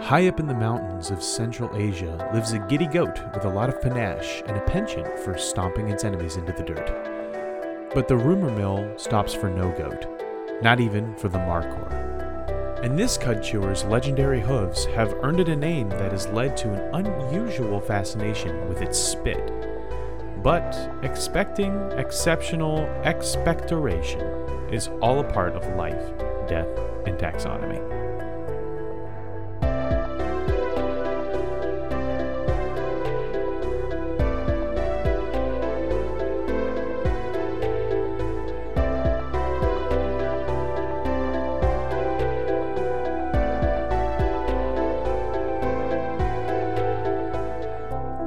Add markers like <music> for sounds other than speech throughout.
High up in the mountains of Central Asia lives a giddy goat with a lot of panache and a penchant for stomping its enemies into the dirt. But the rumor mill stops for no goat, not even for the Markhor. And this cud chewer's legendary hooves have earned it a name that has led to an unusual fascination with its spit. But expecting exceptional expectoration is all a part of life, death, and taxonomy.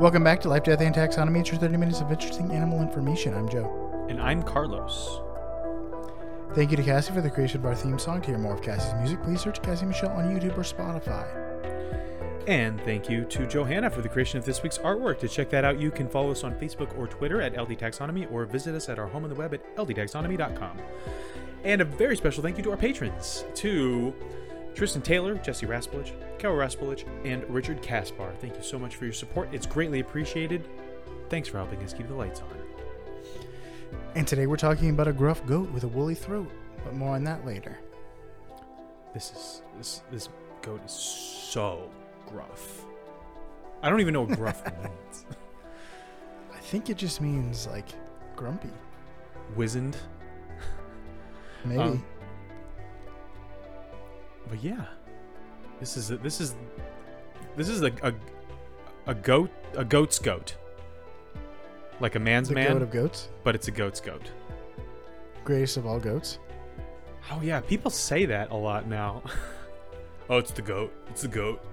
Welcome back to Life, Death, and Taxonomy. It's your 30 minutes of interesting animal information. I'm Joe. And I'm Carlos. Thank you to Cassie for the creation of our theme song. To hear more of Cassie's music, please search Cassie Michelle on YouTube or Spotify. And thank you to Johanna for the creation of this week's artwork. To check that out, you can follow us on Facebook or Twitter at LD Taxonomy or visit us at our home on the web at ldtaxonomy.com. And a very special thank you to our patrons, to Tristan Taylor, Jesse Raspolich, Carol Raspolich, and Richard Kaspar. Thank you so much for your support. It's greatly appreciated. Thanks for helping us keep the lights on. And today we're talking about a gruff goat with a woolly throat, but more on that later. This is this this goat is so gruff. I don't even know what gruff <laughs> means. I think it just means like grumpy. Wizened. Maybe. Um, But yeah, this is a, this is this is a, a a goat a goat's goat, like a man's the man, goat of goats. but it's a goat's goat. Greatest of all goats. Oh yeah, people say that a lot now. <laughs> oh, it's the goat. It's the goat.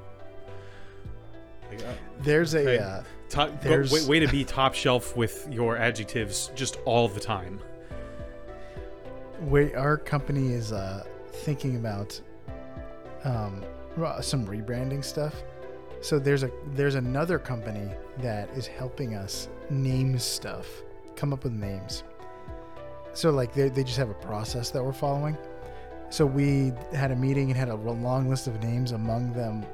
Like, uh, There's a. Okay. Uh, top, go, There's- way, way to be <laughs> top shelf with your adjectives just all the time. we, our company is uh, thinking about um, some rebranding stuff. So there's a there's another company that is helping us name stuff, come up with names. So like they they just have a process that we're following. So we had a meeting and had a long list of names. Among them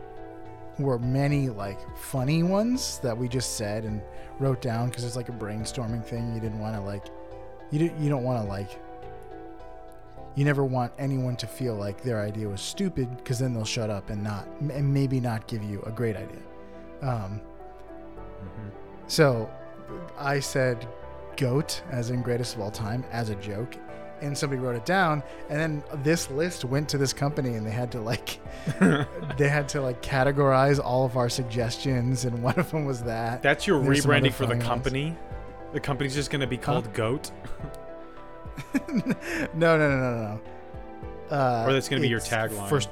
were many like funny ones that we just said and wrote down because it's like a brainstorming thing. You didn't want to like you you don't want to like you never want anyone to feel like their idea was stupid because then they'll shut up and not and maybe not give you a great idea um, so i said goat as in greatest of all time as a joke and somebody wrote it down and then this list went to this company and they had to like <laughs> they had to like categorize all of our suggestions and one of them was that That's your There's some other rebranding for the funny ones. company. The company's just gonna be called Goat, <laughs> no no no no no uh, or that's gonna be your tagline. First,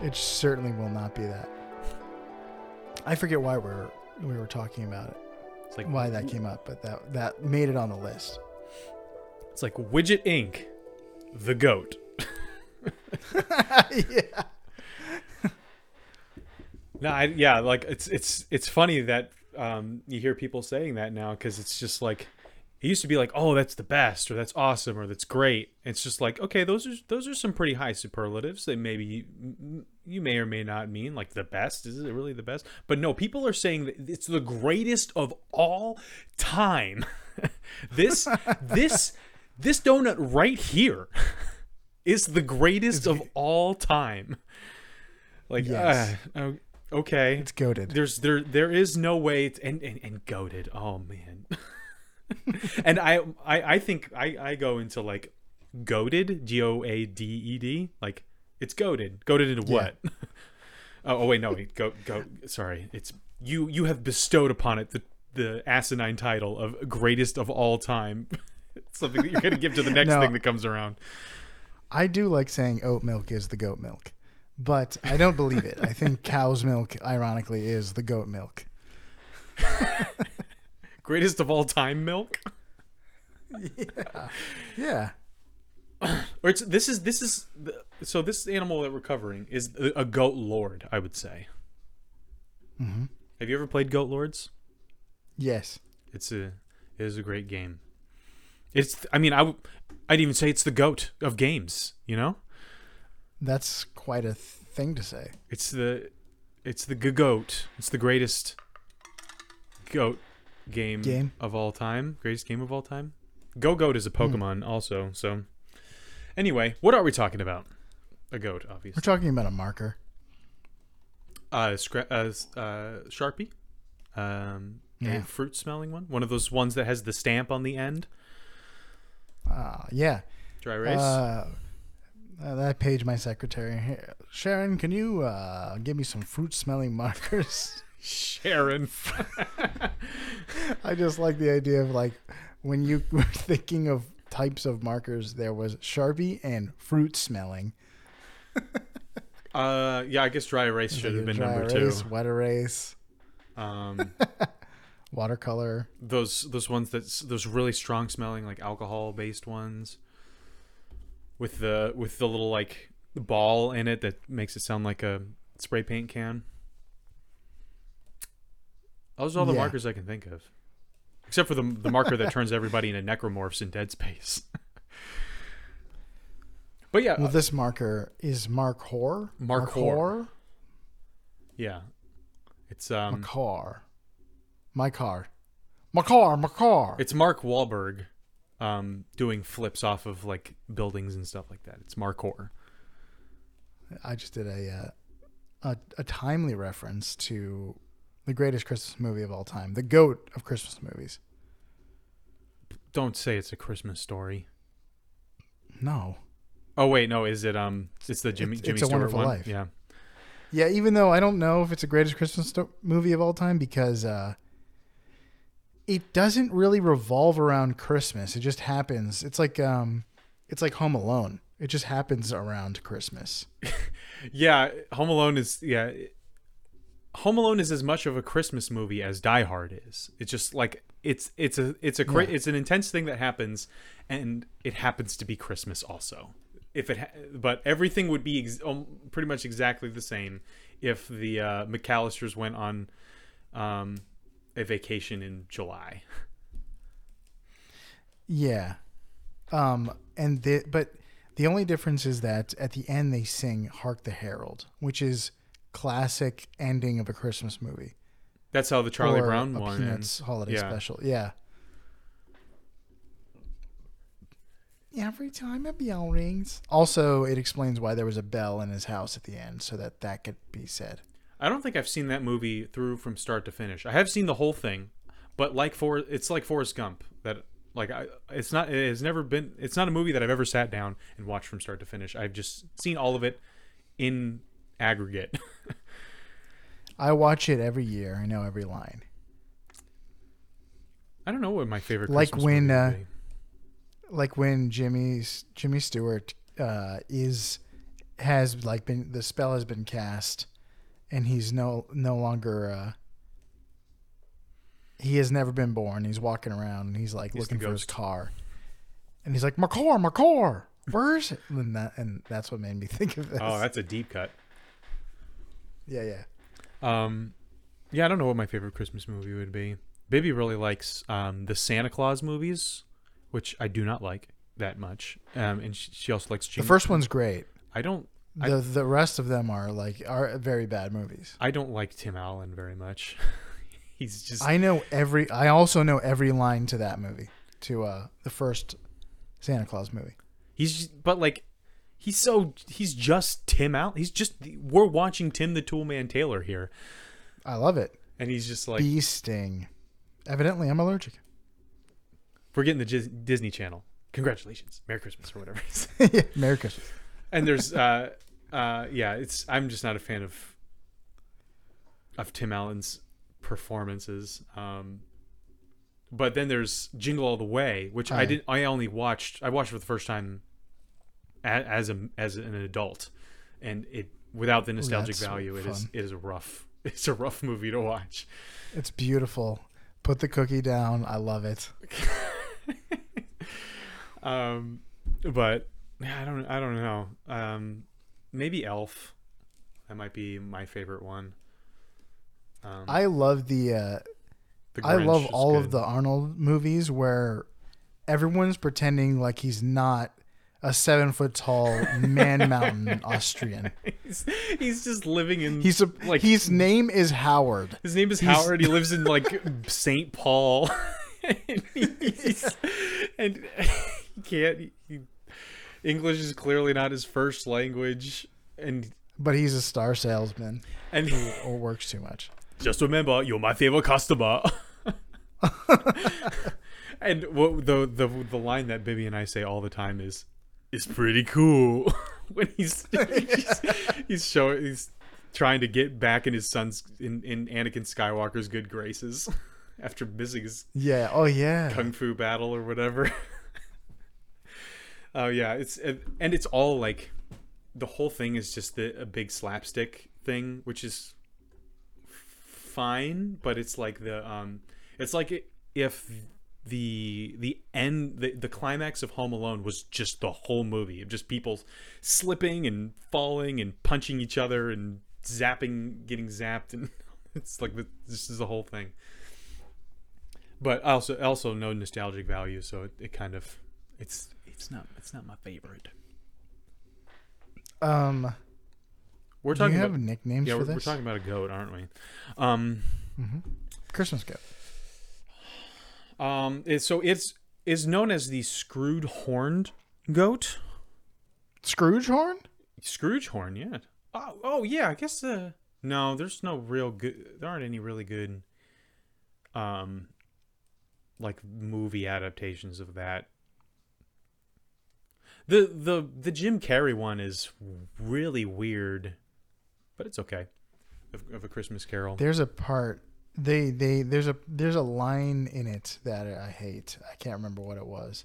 it certainly will not be that. I forget why we're we were talking about it, it's like why that came up, but that that made it on the list. It's like Widget Inc. The goat. <laughs> <laughs> yeah. No, I, yeah, like it's it's it's funny that um, you hear people saying that now because it's just like it used to be like, oh, that's the best, or that's awesome, or that's great. It's just like, okay, those are those are some pretty high superlatives that maybe you, you may or may not mean like the best. Is it really the best? But no, people are saying that it's the greatest of all time. <laughs> this this this donut right here <laughs> is the greatest of all time. Like, Yes. uh, okay, It's goaded. there's there there is no way to, and, and and goaded. Oh man. <laughs> <laughs> and I, I I think I I go into like goaded G O A D E D like it's goaded goaded into what? <laughs> oh, oh wait no wait go go sorry it's you you have bestowed upon it the the asinine title of greatest of all time. <laughs> Something that you're gonna give to the next No. thing that comes around. I do like saying oat milk is the goat milk, but I don't believe it. I think cow's milk, ironically, is the goat milk. Greatest of all time milk. Yeah. Yeah. Or it's this is this is the, so this animal that we're covering is a, goat lord, I would say. hmm Have you ever played Goat Lords? Yes. It's a it is a great game. It's I mean I w- I'd even say it's the goat of games. You know, That's quite a thing to say. it's the It's the goat. It's the greatest goat game, Game? of all time. Greatest game of all time. Gogoat is a Pokemon also. So anyway, what are we talking about? A goat, obviously. We're talking about a marker. Uh, scra- uh, uh Sharpie. Um, Yeah. a fruit smelling one. One of those ones that has the stamp on the end. Uh, yeah. Dry erase. Uh, uh, that page, my secretary. Here, Sharon, can you uh, give me some fruit smelling <laughs> markers? Sharon. <laughs> I just like the idea of like when you <laughs> were thinking of types of markers, there was Sharpie and fruit smelling. <laughs> Uh, yeah, I guess dry erase should have been number erase, two. wet erase, Um, watercolor. those those ones that's those really strong smelling like alcohol based ones with the with the little like ball in it that makes it sound like a spray paint can. Those are all the Yeah. markers I can think of, except for the the marker that turns everybody into necromorphs in Dead Space. <laughs> but yeah, Well, this marker is Mark Hor. Mark Hor. yeah, it's um, Makar. My car. Makar, Makar. It's Mark Wahlberg um, doing flips off of like buildings and stuff like that. It's Mark Hor. I just did a, uh, a a timely reference to the greatest Christmas movie of all time, the goat of Christmas movies. Don't say it's a Christmas story. No, Oh wait, no, is it um it's the Jimmy It's- Jimmy It's a Stewart Wonderful one? Life. Yeah. yeah, even though I don't know if it's the greatest Christmas sto- movie of all time because uh, it doesn't really revolve around Christmas. It just happens. It's like um, it's like Home Alone. It just happens around Christmas. <laughs> Yeah, Home Alone is yeah. Home Alone is as much of a Christmas movie as Die Hard is. It's just like it's it's a it's a Yeah. it's an intense thing that happens, and it happens to be Christmas also. If it, ha- but everything would be ex- um, pretty much exactly the same if the uh, McAllisters went on um, a vacation in July. Yeah. Um and the but the only difference is that at the end they sing Hark the Herald, which is classic ending of a Christmas movie. That's how the Charlie or Brown a one Peanuts ends. holiday Yeah. special. Yeah. Every time a bell rings. Also, it explains why there was a bell in his house at the end, so that that could be said. I don't think I've seen that movie through from start to finish. I have seen the whole thing, but like for it's like Forrest Gump that like I it's not it has never been it's not a movie that I've ever sat down and watched from start to finish. I've just seen all of it in aggregate. <laughs> I watch it every year. I know every line. I don't know what my favorite Like Christmas when, uh, like when Jimmy's Jimmy Stewart uh, is has like been the spell has been cast, and he's no no longer uh, he has never been born. He's walking around and he's like He's looking for his car, and he's like my car, my car, where is it? And that and that's what made me <laughs> think of this. Oh, that's a deep cut. Yeah, yeah. Um, yeah, I don't know what my favorite Christmas movie would be. Baby really likes um, the Santa Claus movies, which I do not like that much. Um, and she, she also likes The Jingle- first one's great. I don't. I- The the rest of them are like are very bad movies. I don't like Tim Allen very much. <laughs> He's just. I know every. I also know every line to that movie, to uh the first Santa Claus movie. he's just- but like, he's so he's just Tim Allen. He's just we're watching Tim the Toolman Taylor here, I love it. and he's just like Bee sting. Evidently, I'm allergic. we're getting the Dis- Disney Channel. Congratulations, Merry Christmas or whatever. <laughs> yeah, Merry Christmas. and there's uh uh yeah it's i'm just not a fan of of tim allen's performances um but then there's jingle all the way which i Aye. did i only watched i watched for the first time as a as an adult and it without the nostalgic value it is fun. it is a rough <laughs> it's a rough movie to watch It's beautiful. Put the cookie down. I love it. <laughs> um but yeah, i don't i don't know um maybe elf that might be my favorite one um, I love the. Uh, The I love all of the Arnold movies where everyone's pretending like he's not a seven foot tall man <laughs> mountain Austrian. he's, he's just living in. He's a, like his name is Howard. His name is he's- Howard. He lives in <laughs> like St. Paul, <laughs> and, he's- and he can't. He, English is clearly not his first language, and But he's a star salesman and or works too much. just remember, you're my favorite customer. and what the the the line that Bibby and I say all the time is, "It's pretty cool." <laughs> when he's he's, he's showing he's trying to get back in his son's in in Anakin Skywalker's good graces <laughs> after missing his Yeah. Oh yeah. kung fu battle or whatever. <laughs> Oh yeah, it's and it's all like the whole thing is just the, a big slapstick thing, which is fine, but it's like the um, it's like if the the end the, the climax of Home Alone was just the whole movie of just people slipping and falling and punching each other and zapping, getting zapped, <laughs> and it's like the, this is the whole thing. But also also no nostalgic value, so it, it kind of it's it's not it's not my favorite. Um. We're Do talking you have about nicknames yeah, for we're, this? we're talking about a goat, aren't we? Um, Christmas goat. Um, it, so it's is known as the Screwed Horned Goat. Scrooge horn. Scrooge horn, yeah. Oh, oh yeah. I guess uh, no, there's no real good. There aren't any really good, um, like movie adaptations of that. The the the Jim Carrey one is really weird, but it's okay. Of, of a Christmas Carol. There's a part they they there's a there's a line in it that I hate. I can't remember what it was,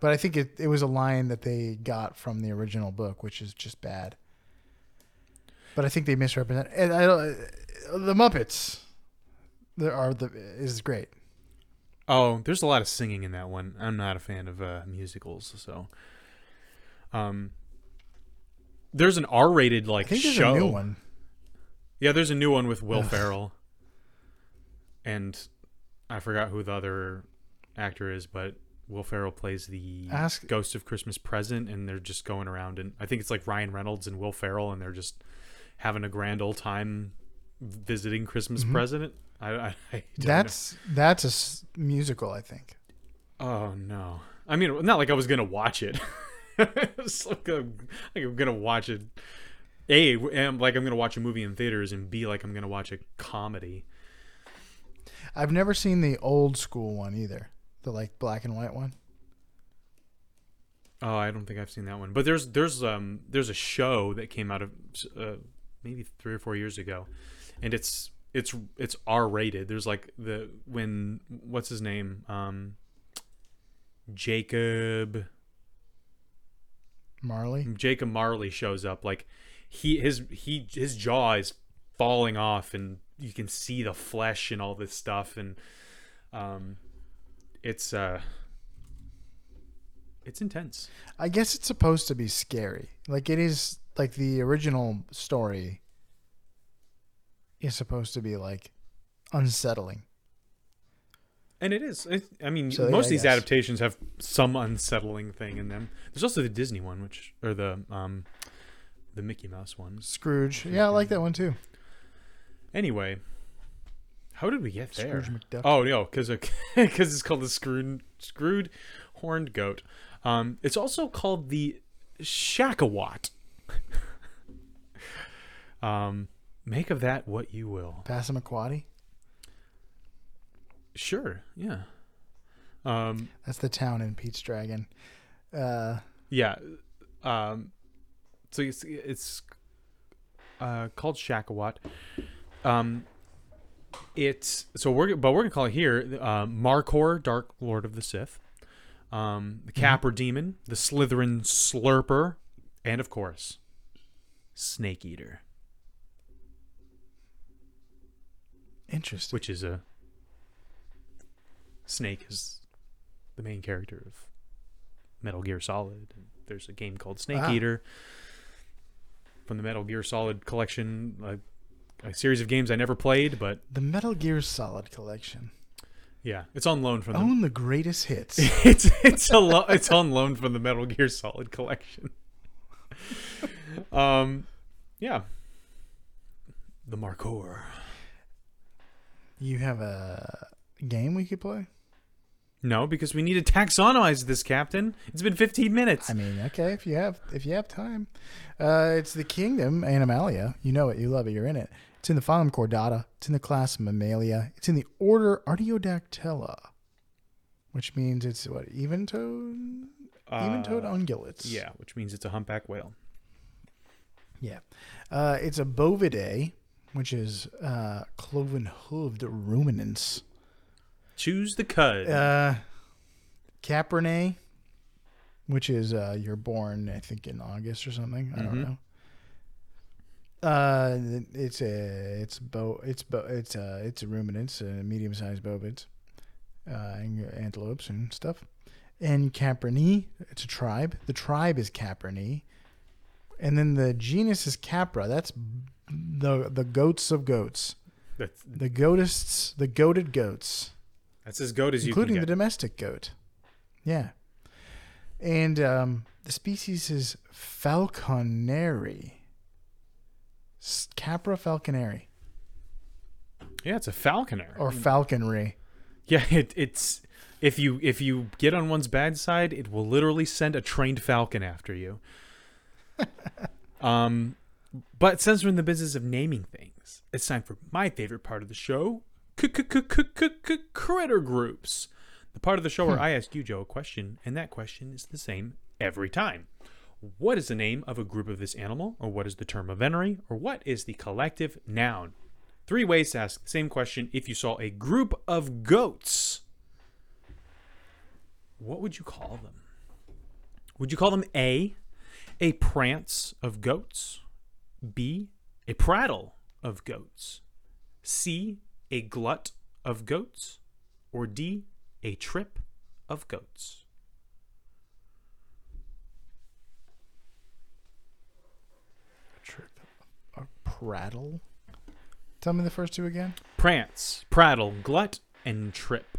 but I think it it was a line that they got from the original book, which is just bad. But I think they misrepresent. And I don't, the Muppets. There are the is great. Oh, there's a lot of singing in that one. I'm not a fan of uh, musicals, so. Um, there's an R-rated like show. a new one. Yeah, there's a new one with Will. Ferrell, and I forgot who the other actor is, but Will Ferrell plays the Ask- Ghost of Christmas Present, and they're just going around, and I think it's like Ryan Reynolds and Will Ferrell, and they're just having a grand old time visiting Christmas Mhm. Present. I, I, I don't know. That's that's a s- musical, I think. Oh no! I mean, not like I was gonna watch it. <laughs> it's like, I'm, like I'm gonna watch it. A, like I'm gonna watch a movie in theaters, and B, like I'm gonna watch a comedy. I've never seen the old school one either. The like black and white one. Oh, I don't think I've seen that one. But there's there's um there's a show that came out of uh, maybe three or four years ago, and it's it's it's R rated. There's like the when what's his name um Jacob Marley. Jacob Marley shows up, like he his he his jaw is falling off, and you can see the flesh and all this stuff, and um, it's uh, it's intense. I guess it's supposed to be scary. Like it is like the original story is supposed to be like unsettling. And it is. It, I mean, So, most yeah, of these adaptations have some unsettling thing in them. There's also the Disney one, which or the um, the Mickey Mouse one. Scrooge. Yeah, I like that one too. Anyway, how did we get there? Scrooge McDuck. Oh no, because because <laughs> it's called the screwed screwed horned goat. Um, it's also called the shakawat. <laughs> um, make of that what you will. Passamaquoddy. Sure, yeah. Um, That's the town in Pete's Dragon. Uh, yeah. Um, so it's it's uh, called shakawat. Um, it's so we're but we're gonna call it here uh, Markhor, Dark Lord of the Sith, um, the Capper Demon, the Slytherin Slurper, and of course, Snake Eater, interesting. which is a snake is the main character of Metal Gear Solid. There's a game called Snake. Eater from the Metal Gear Solid collection, a, series of games I never played, but The Metal Gear Solid collection. Yeah, it's on loan from the Own the greatest hits. <laughs> it's it's a lo- it's on loan from the Metal Gear Solid collection. <laughs> um, yeah. The Markhor. you have a game we could play? No, because we need to taxonomize this, Captain. It's been 15 minutes. I mean, okay, if you have if you have time. Uh, it's the Kingdom Animalia. You know it, you love it, you're in it. It's in the phylum Chordata. It's in the class Mammalia. It's in the order Artiodactyla, which means it's what even-toed, even-toed Uh, ungulates. yeah, which means it's a humpback whale. yeah. Uh, it's a Bovidae, which is uh, cloven-hooved ruminants. Chews the cud. Uh, Caprinae, which is uh, you're born, I think, in August or something. I don't Mhm. know. Uh, it's a it's bo it's bo it's uh it's a ruminants, uh, medium sized bovids, uh, and antelopes and stuff. And Capernae, it's a tribe. The tribe is Capernae, and then the genus is Capra. That's the the goats of goats, that's, the goatists, the goated goats that's as goat as you including the domestic goat. Yeah. And um, the species is falconeri. Capra falconeri yeah, it's a falconer. or falconry. yeah, it, it's if you if you get on one's bad side, it will literally send a trained falcon after you. <laughs> um, but since we're in the business of naming things, it's time for my favorite part of the show: critter groups. The part of the show where I ask you, Joe, a question, and that question is the same every time. What is the name of a group of this animal, or what is the term of venery, or what is the collective noun? Three ways to ask the same question if you saw a group of goats. What would you call them? Would you call them A, a prance of goats, B, a prattle of goats, C, a glut of goats, or D, a trip of goats? A prattle. Tell me the first two again. Prance, prattle, glut, and trip.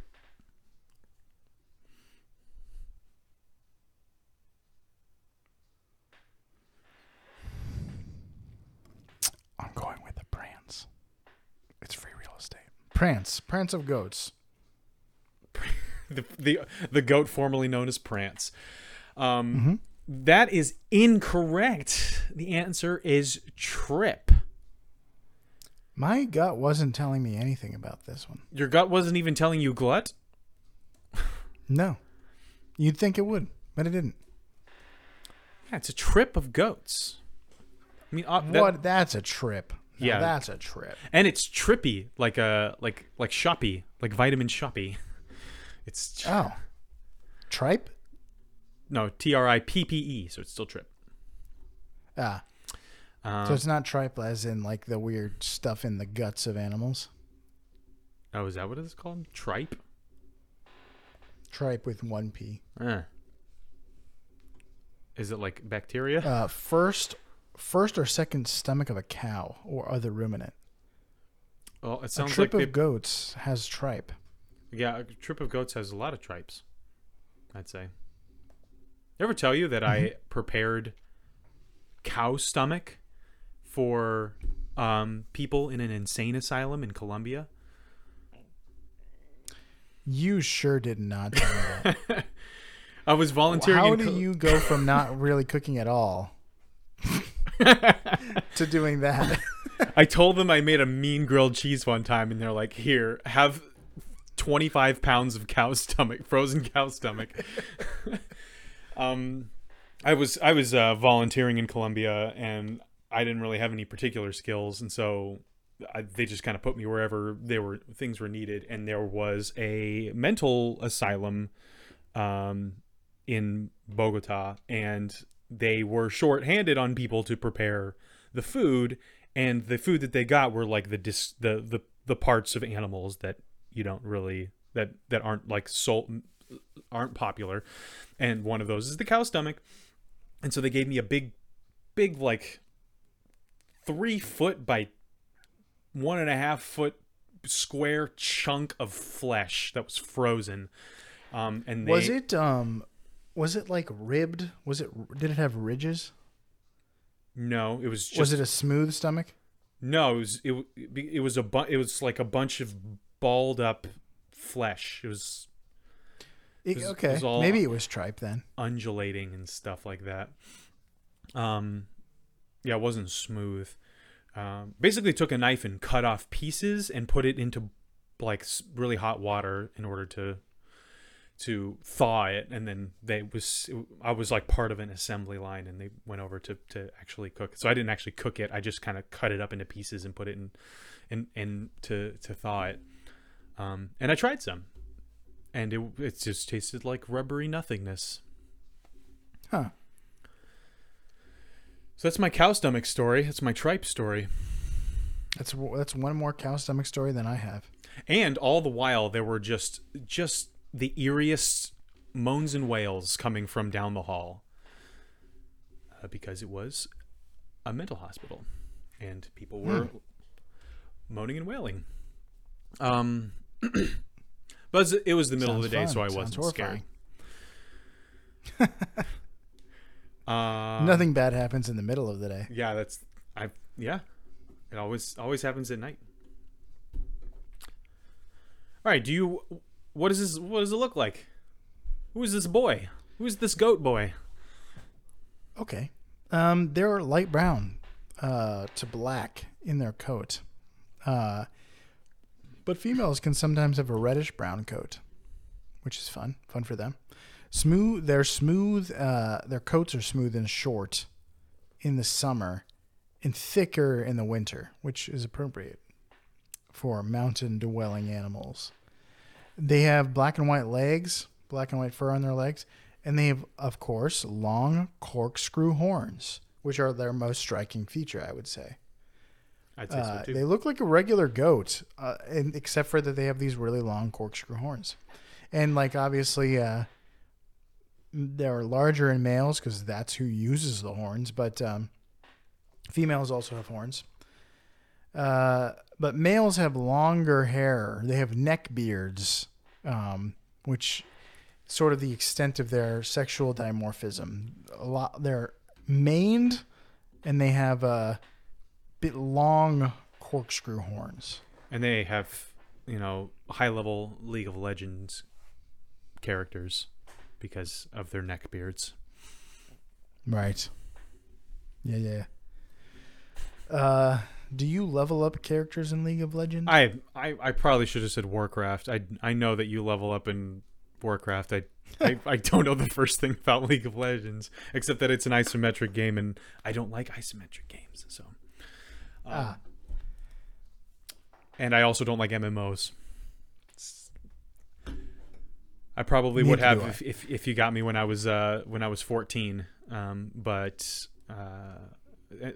I'm going with the prance. It's free real estate. Prance. Prance of goats. <laughs> the the the goat formerly known as Prance. Um, Mm-hmm. that is incorrect. The answer is Trip. My gut wasn't telling me anything about this one. Your gut wasn't even telling you glut. No. You'd think it would, but it didn't. Yeah, it's a trip of goats. I mean, uh, that- what? That's a trip. Now Yeah. That's a trip. and it's trippy, like a like like shoppy, like vitamin shoppy. <laughs> It's Oh. Tripe? no T R I P P E, so it's still trip. Ah. Um, So it's not tripe as in like the weird stuff in the guts of animals. oh, is that what it's called? Tripe. Tripe with one P. Uh. Is it like bacteria? Uh, first, first or second stomach of a cow or other ruminant. well, it sounds A trip like of they, goats has tripe. Yeah, a trip of goats has a lot of tripes. I'd say. Ever tell you that I prepared cow stomach for um, people in an insane asylum in Colombia? You sure did not tell me that. <laughs> I was volunteering. How do Col- you go from not really cooking at all <laughs> to doing that? I told them I made a mean grilled cheese one time, and they're like, "Here, have twenty-five pounds of cow <laughs> stomach, frozen cow stomach." um, I was I was uh, volunteering in Colombia, and I didn't really have any particular skills, and so I, they just kind of put me wherever there were things were needed. And there was a mental asylum um, in Bogota, and they were short-handed on people to prepare the food and the food that they got were like the dis- the the the parts of animals that you don't really that that aren't like salt aren't popular and one of those is the cow stomach and so they gave me a big big like three foot by one and a half foot square chunk of flesh that was frozen. Um, and they, was it um, was it like ribbed? Was it? Did it have ridges? No, it was just was it a smooth stomach? no. It was it, it was a bu- it was like a bunch of balled up flesh. It was It- was- it okay, was all- maybe it was tripe then. undulating and stuff like that. Um, yeah, it wasn't smooth. Um, basically, took a knife and cut off pieces and put it into like really hot water in order to to thaw it, and then they was I was like part of an assembly line, and they went over to to actually cook. So I didn't actually cook it. I just kind of cut it up into pieces and put it in in in to to thaw it. Um, and I tried some, and it it just tasted like rubbery nothingness. Huh. So that's my cow stomach story. That's my tripe story. That's that's one more cow stomach story than I have. And all the while there were just just the eeriest moans and wails coming from down the hall. Uh, because it was a mental hospital and people were moaning and wailing. Um <clears throat> but it was- the middle Sounds of the day fun. so I Sounds wasn't scared. <laughs> Uh, Nothing bad happens in the middle of the day. Yeah, that's I yeah. It always always happens at night. All right, do you what does this what does it look like? Who is this boy? Who is this goat boy? Okay. Um, they're light brown uh, to black in their coat. Uh, but females can sometimes have a reddish brown coat, which is fun. Fun for them. Smooth. They're smooth. Uh, their coats are smooth and short in the summer and thicker in the winter, which is appropriate for mountain dwelling animals. They have black and white legs, black and white fur on their legs, and they have, of course, long corkscrew horns, which are their most striking feature, I would say. I'd say Uh, so too. they look like a regular goat, uh, and, except for that they have these really long corkscrew horns, and like obviously uh, they're larger in males because that's who uses the horns, but um, females also have horns. Uh, but males have longer hair. They have neck beards, um, which sort of the extent of their sexual dimorphism. A lot they're maned, and they have uh, bit long corkscrew horns. and they have, you know, high level League of Legends characters because of their neck beards. Right. Yeah, yeah. Uh, do you level up characters in League of Legends? I, I I probably should have said Warcraft. I I know that you level up in Warcraft. I, I I don't know the first thing about League of Legends except that it's an isometric game and I don't like isometric games. So um, ah, and I also don't like MMOs. I probably would have if, if, if you got me when I was uh when I was 14. Um, but uh,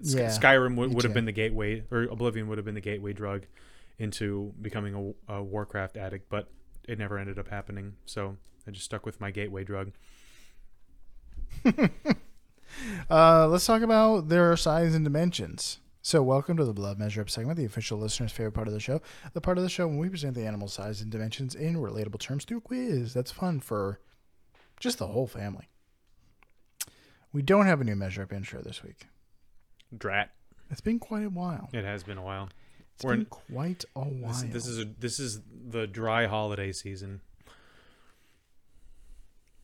Yeah, Skyrim would, would have been the gateway, or Oblivion would have been the gateway drug into becoming a, a Warcraft addict. But it never ended up happening, so I just stuck with my gateway drug. <laughs> uh, let's talk about their size and dimensions. So, welcome to the Blood Measure Up segment, the official listener's favorite part of the show. The part of the show when we present the animal size and dimensions in relatable terms through a quiz. That's fun for just the whole family. We don't have a new measure up intro this week. Drat. It's been quite a while. It has been a while. It's We're been in- quite a while. This, this is a, this is the dry holiday season.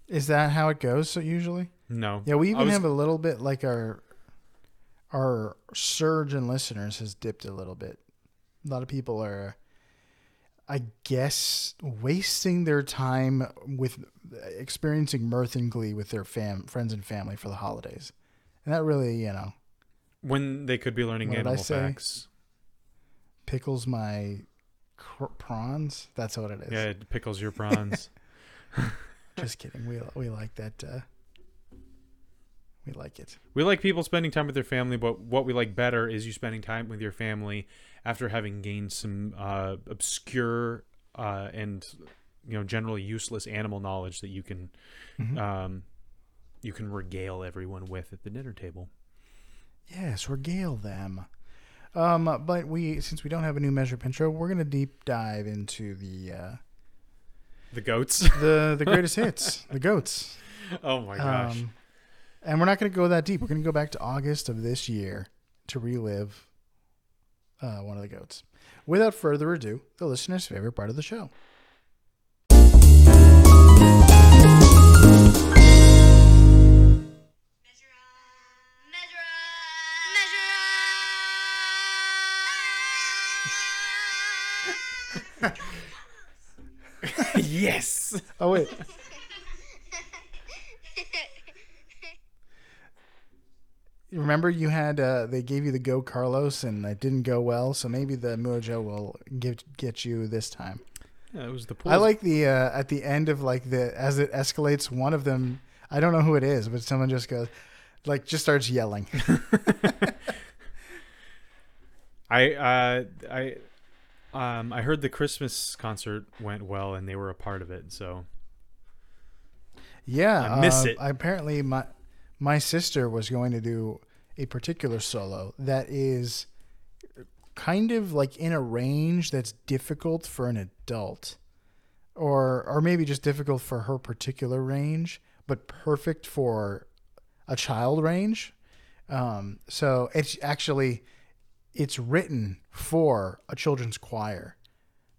Is that how it goes? So usually, No. yeah, we even was- have a little bit like our our surge in listeners has dipped a little bit. A lot of people are, I guess, wasting their time with experiencing mirth and glee with their fam friends and family for the holidays, and that really, you know, when they could be learning What animal facts. pickles my cr- prawns. That's what it is. Yeah, it pickles your prawns. <laughs> Just kidding. We we like that. Uh, we like it. we like people spending time with their family, but what we like better is you spending time with your family after having gained some uh, obscure uh, and you know generally useless animal knowledge that you can Mhm. um, you can regale everyone with at the dinner table. Yes, regale them. Um, but we since we don't have a new measure intro, we're gonna deep dive into the uh, The goats. the the greatest <laughs> hits, the goats. oh my gosh. Um, and we're not gonna go that deep. We're gonna go back to August of this year to relive uh, one of the goats. Without further ado, the listener's favorite part of the show. Measure up. Measure up. Measure yes. Oh wait, <laughs> up. Remember you had uh, they gave you the Go Carlos and it didn't go well, so maybe the Mojo will give get you this time. Yeah, it was the pool. I like the uh, at the end of like the as it escalates, one of them I don't know who it is, but someone just goes like just starts yelling. <laughs> <laughs> I uh I um I heard the Christmas concert went well and they were a part of it. So Yeah, I miss uh, it. I, apparently, my my sister was going to do a particular solo that is kind of like in a range that's difficult for an adult, or or maybe just difficult for her particular range, but perfect for a child range. Um, so it's actually it's written for a children's choir,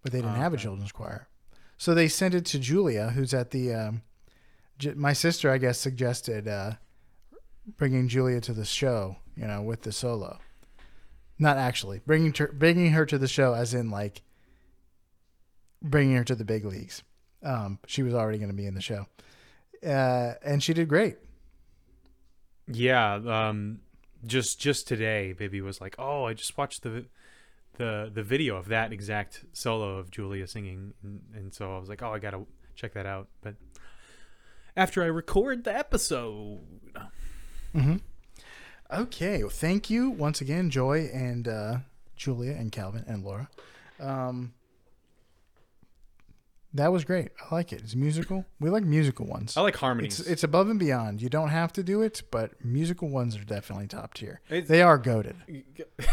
but they didn't Oh, have a children's choir. So they sent it to Julia, who's at the. Um, J- my sister, I guess, suggested uh, bringing Julia to the show. You know, with the solo. Not actually bringing her, bringing her to the show, as in like bringing her to the big leagues. Um, she was already going to be in the show, uh, and she did great. yeah, um just just today baby was like, "Oh, I just watched the the the video of that exact solo of Julia singing." And, and so I was like, "Oh, I got to check that out." But after I record the episode, Mm-hmm. Okay, well, thank you once again, Joy and uh, Julia and Calvin and Laura. Um, that was great. I like it. It's musical. We like musical ones. I like harmonies. It's it's above and beyond. You don't have to do it, but musical ones are definitely top tier. It's- They are goaded. <laughs>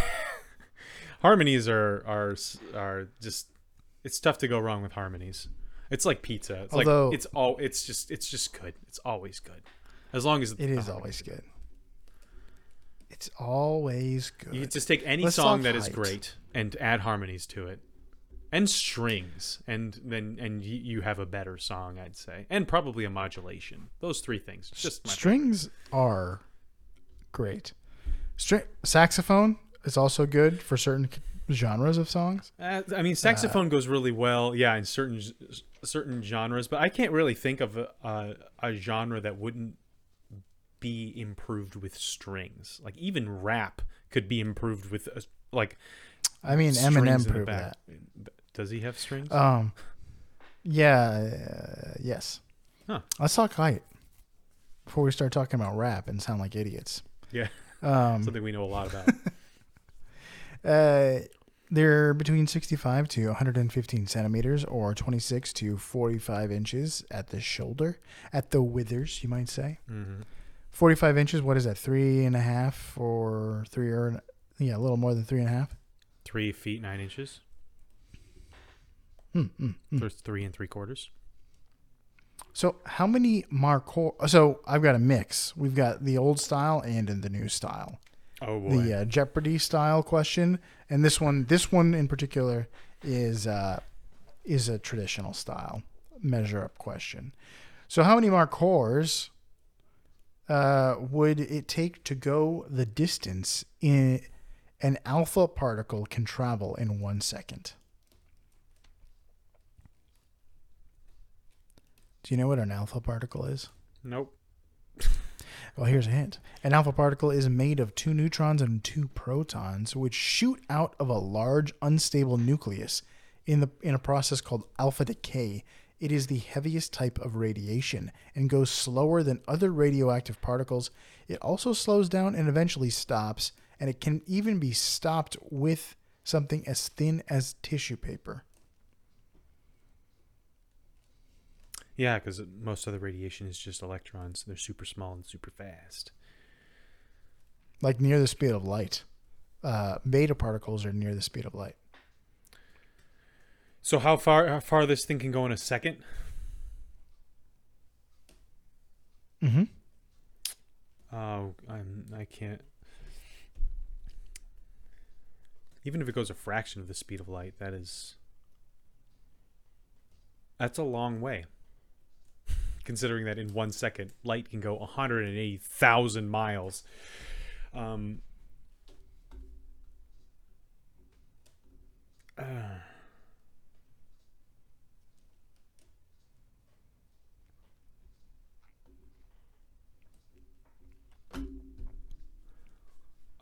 harmonies are are are just it's tough to go wrong with harmonies. It's like pizza. It's Although- like it's all it's just it's just good. It's always good. As long as It is always good. It's always good. You can just take any Let's song that is height. great and add harmonies to it. And strings and then and you, have a better song, I'd say. And probably a modulation. Those three things. Just my Strings are great. String saxophone is also good for certain genres of songs. Uh, I mean, saxophone goes really well, yeah, in certain certain genres, but I can't really think of a, a, a genre that wouldn't be improved with strings. Like even rap could be improved with uh like I mean, Eminem proved that. Does he have strings? Um, yeah, uh, yes. Huh. Let's talk height before we start talking about rap and sound like idiots. yeah, Um, something we know a lot about. <laughs> uh, they're between 65 to 115 centimeters, or 26 to 45 inches at the shoulder, at the withers, you might say. hmm 45 inches. What is that? Three and a half, or three or yeah, a little more than three and a half. Three feet nine inches. Hmm, hmm, hmm. There's three and three quarters. So how many Markhor? So I've got a mix. We've got the old style and in the new style. Oh boy. The uh, Jeopardy style question, and this one, this one in particular, is uh, is a traditional style measure up question. So how many Markhors uh, would it take to go the distance in an alpha particle can travel in one second? Do you know what an alpha particle is? Nope. <laughs> Well, here's a hint. An alpha particle is made of two neutrons and two protons, which shoot out of a large unstable nucleus in the in a process called alpha decay. It is the heaviest type of radiation and goes slower than other radioactive particles. It also slows down and eventually stops, and it can even be stopped with something as thin as tissue paper. Yeah, because most of the radiation is just electrons. They're super small and super fast. Like near the speed of light. uh, beta particles are near the speed of light. So how far how far this thing can go in a second? Mm-hmm. Oh, I'm I can't. Even if it goes a fraction of the speed of light, that is that's a long way. Considering that in one second, light can go 180,000 miles. Um, uh,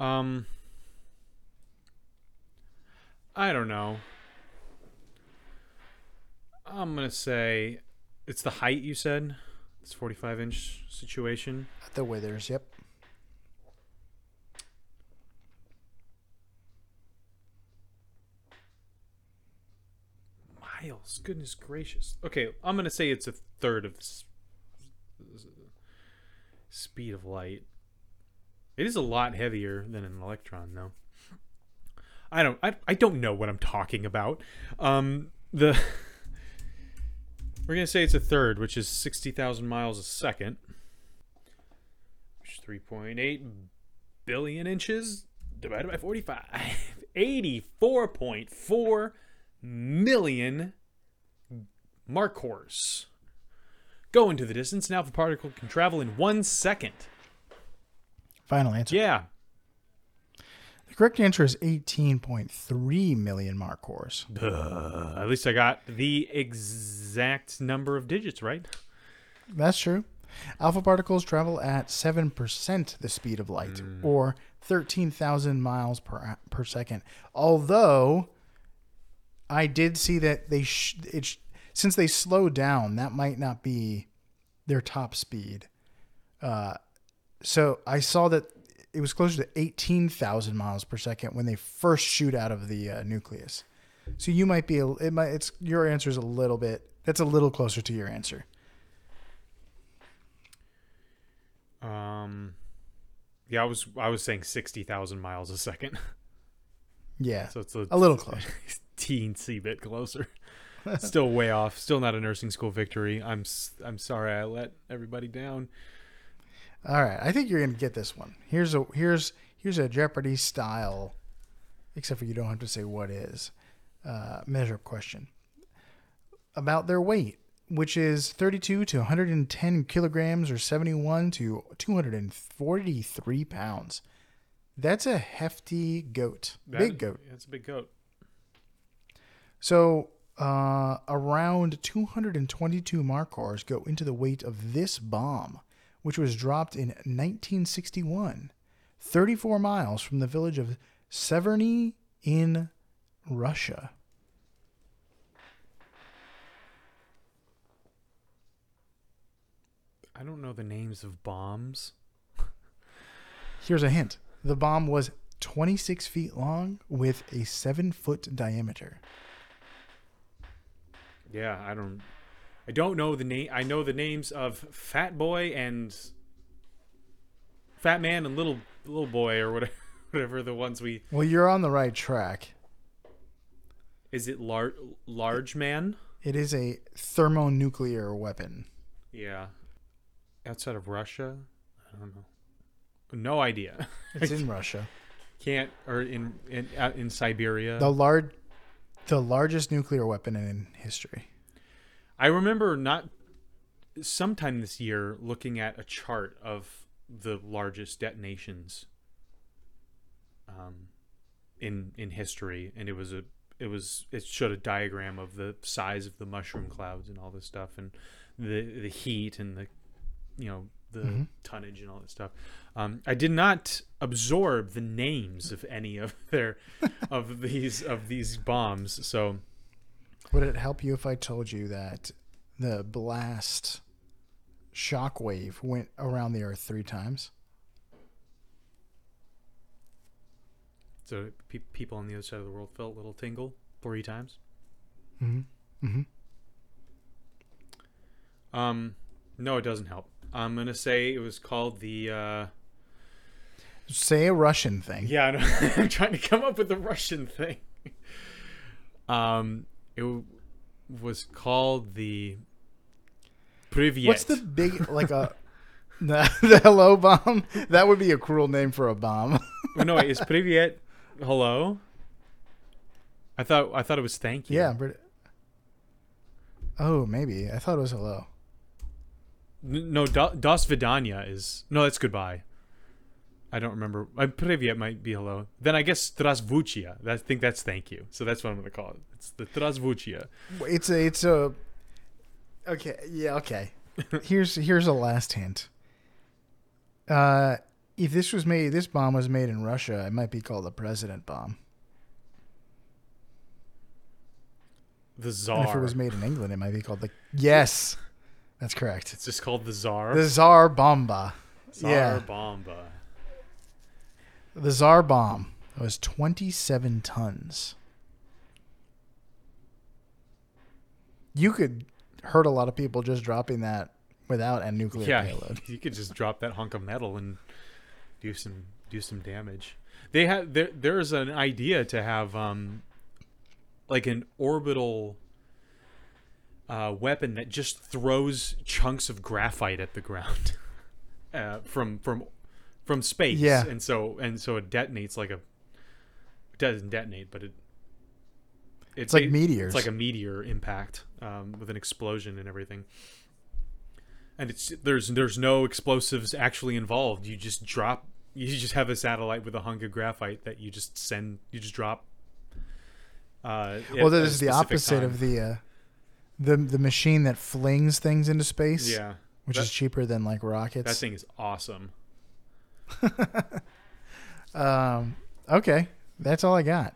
Um, I don't know. I'm gonna say it's the height you said. It's 45 inch situation. The withers, yep. Miles, goodness gracious. Okay, I'm gonna say it's a third of the speed of light. It is a lot heavier than an electron, though. I don't. I, I don't know what I'm talking about. Um, the <laughs> we're gonna say it's a third, which is sixty thousand miles a second, which is three point eight billion inches divided by forty-five. <laughs> Eighty-four point four million Markhors. Go into the distance. An alpha particle can travel in one second. Final answer. Yeah. The correct answer is 18.3 million Markhors. Duh. At least I got the exact number of digits right. That's true. Alpha particles travel at 7% the speed of light, or 13,000 miles per, per second. Although, I did see that they sh- it sh- since they slowed down, that might not be their top speed. Uh, so I saw that it was closer to 18,000 miles per second when they first shoot out of the uh, nucleus. So you might be a, it might it's your answer is a little bit that's a little closer to your answer. Um, yeah, I was I was saying sixty thousand miles a second, <laughs> Yeah, so it's a, a little closer. <laughs> teensy bit closer. Still way off. Still not a nursing school victory. I'm I'm sorry I let everybody down. All right, I think you're gonna get this one. Here's a here's here's a Jeopardy style, except for you don't have to say what is. Uh, measure up question about their weight, which is 32 to 110 kilograms or 71 to 243 pounds. That's a hefty goat, That- big goat. That's a big goat. So uh, around 222 Markhors go into the weight of this bomb, which was dropped in 1961, 34 miles from the village of Severny in Russia. I don't know the names of bombs. Here's a hint: the bomb was 26 feet long with a seven foot diameter. Yeah, I don't. I don't know the name. I know the names of Fat Boy and Fat Man and Little Little Boy or whatever. <laughs> Whatever the ones we Well, you're on the right track. is it large large man? It is a thermonuclear weapon. Yeah, outside of Russia, I don't know. No idea. <laughs> It's in Russia. Can't or in in out in Siberia. The large, the largest nuclear weapon in history. I remember not sometime this year looking at a chart of the largest detonations um, in in history, and it was a it was it showed a diagram of the size of the mushroom clouds and all this stuff, and the the heat and the you know the tonnage and all this stuff. Um, I did not absorb the names of any of their <laughs> of these of these bombs, so. Would it help you if I told you that the blast shockwave went around the Earth three times? So pe- people on the other side of the world felt a little tingle three times. Mm-hmm. Mm-hmm. Um, no, it doesn't help. I'm gonna say it was called the. Uh, Say a Russian thing. Yeah, I know. <laughs> I'm trying to come up with a Russian thing. Um, it w- was called the Privyet. What's the big like a <laughs> the, the hello bomb? That would be a cruel name for a bomb. No, wait, is Privyet hello? I thought I thought it was thank you. yeah. Brit- oh, maybe. I thought it was hello. No, do, Das Vidania is no. That's goodbye. I don't remember. I Privyet might be hello. Then I guess Trasvuchia. I think that's thank you. So that's what I'm gonna call it. It's the Trasvuchia. It's a it's a Okay, yeah, okay. <laughs> here's here's a last hint. Uh if this was made this bomb was made in Russia, it might be called the president bomb. The And Czar. if it was made in England, it might be called the Yes. That's correct. it's just called the Czar. The czar Bomba. Tsar yeah. Bomba. The Tsar bomb was 27 tons. You could hurt a lot of people just dropping that without a nuclear Yeah, payload. <laughs> you could just drop that hunk of metal and do some do some damage. They have there. There's an idea to have um, like an orbital uh, weapon that just throws chunks of graphite at the ground <laughs> uh, from from from space. Yeah. and so and so it detonates like a. It doesn't detonate, but it. It's like meteors. It's like a meteor impact um, with an explosion and everything. And it's there's there's no explosives actually involved. You just drop. <laughs> You just have a satellite with a hunk of graphite that you just send. You just drop. Uh, well, a is the opposite time. of the uh, the the machine that flings things into space, yeah. which that, is cheaper than like rockets. that thing is awesome. <laughs> Um, okay, that's all I got.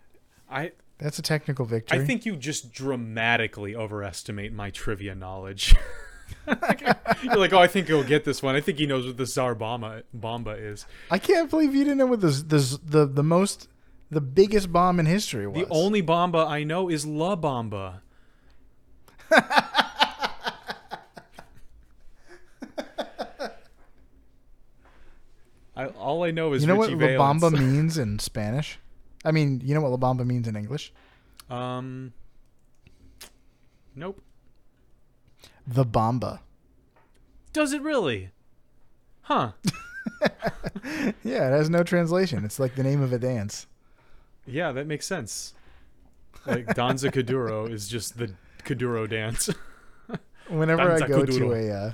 I That's a technical victory. I think you just dramatically overestimate my trivia knowledge. <laughs> You're like, oh, I think he'll get this one. I think he knows what the Tsar Bomba, Bomba is. I can't believe you didn't know what the the the, the most the biggest bomb in history was. The only Bomba I know is La Bomba. <laughs> I, all I know is you know what Richie La Bamba <laughs> means in Spanish? I mean, you know what La Bamba means in English? Um, nope. The Bamba. Does it really? Huh? <laughs> Yeah, it has no translation. It's like the name of a dance. Yeah, that makes sense. Like Danza Kuduro is just the Kuduro dance. <laughs> Whenever I Danza go to a, uh,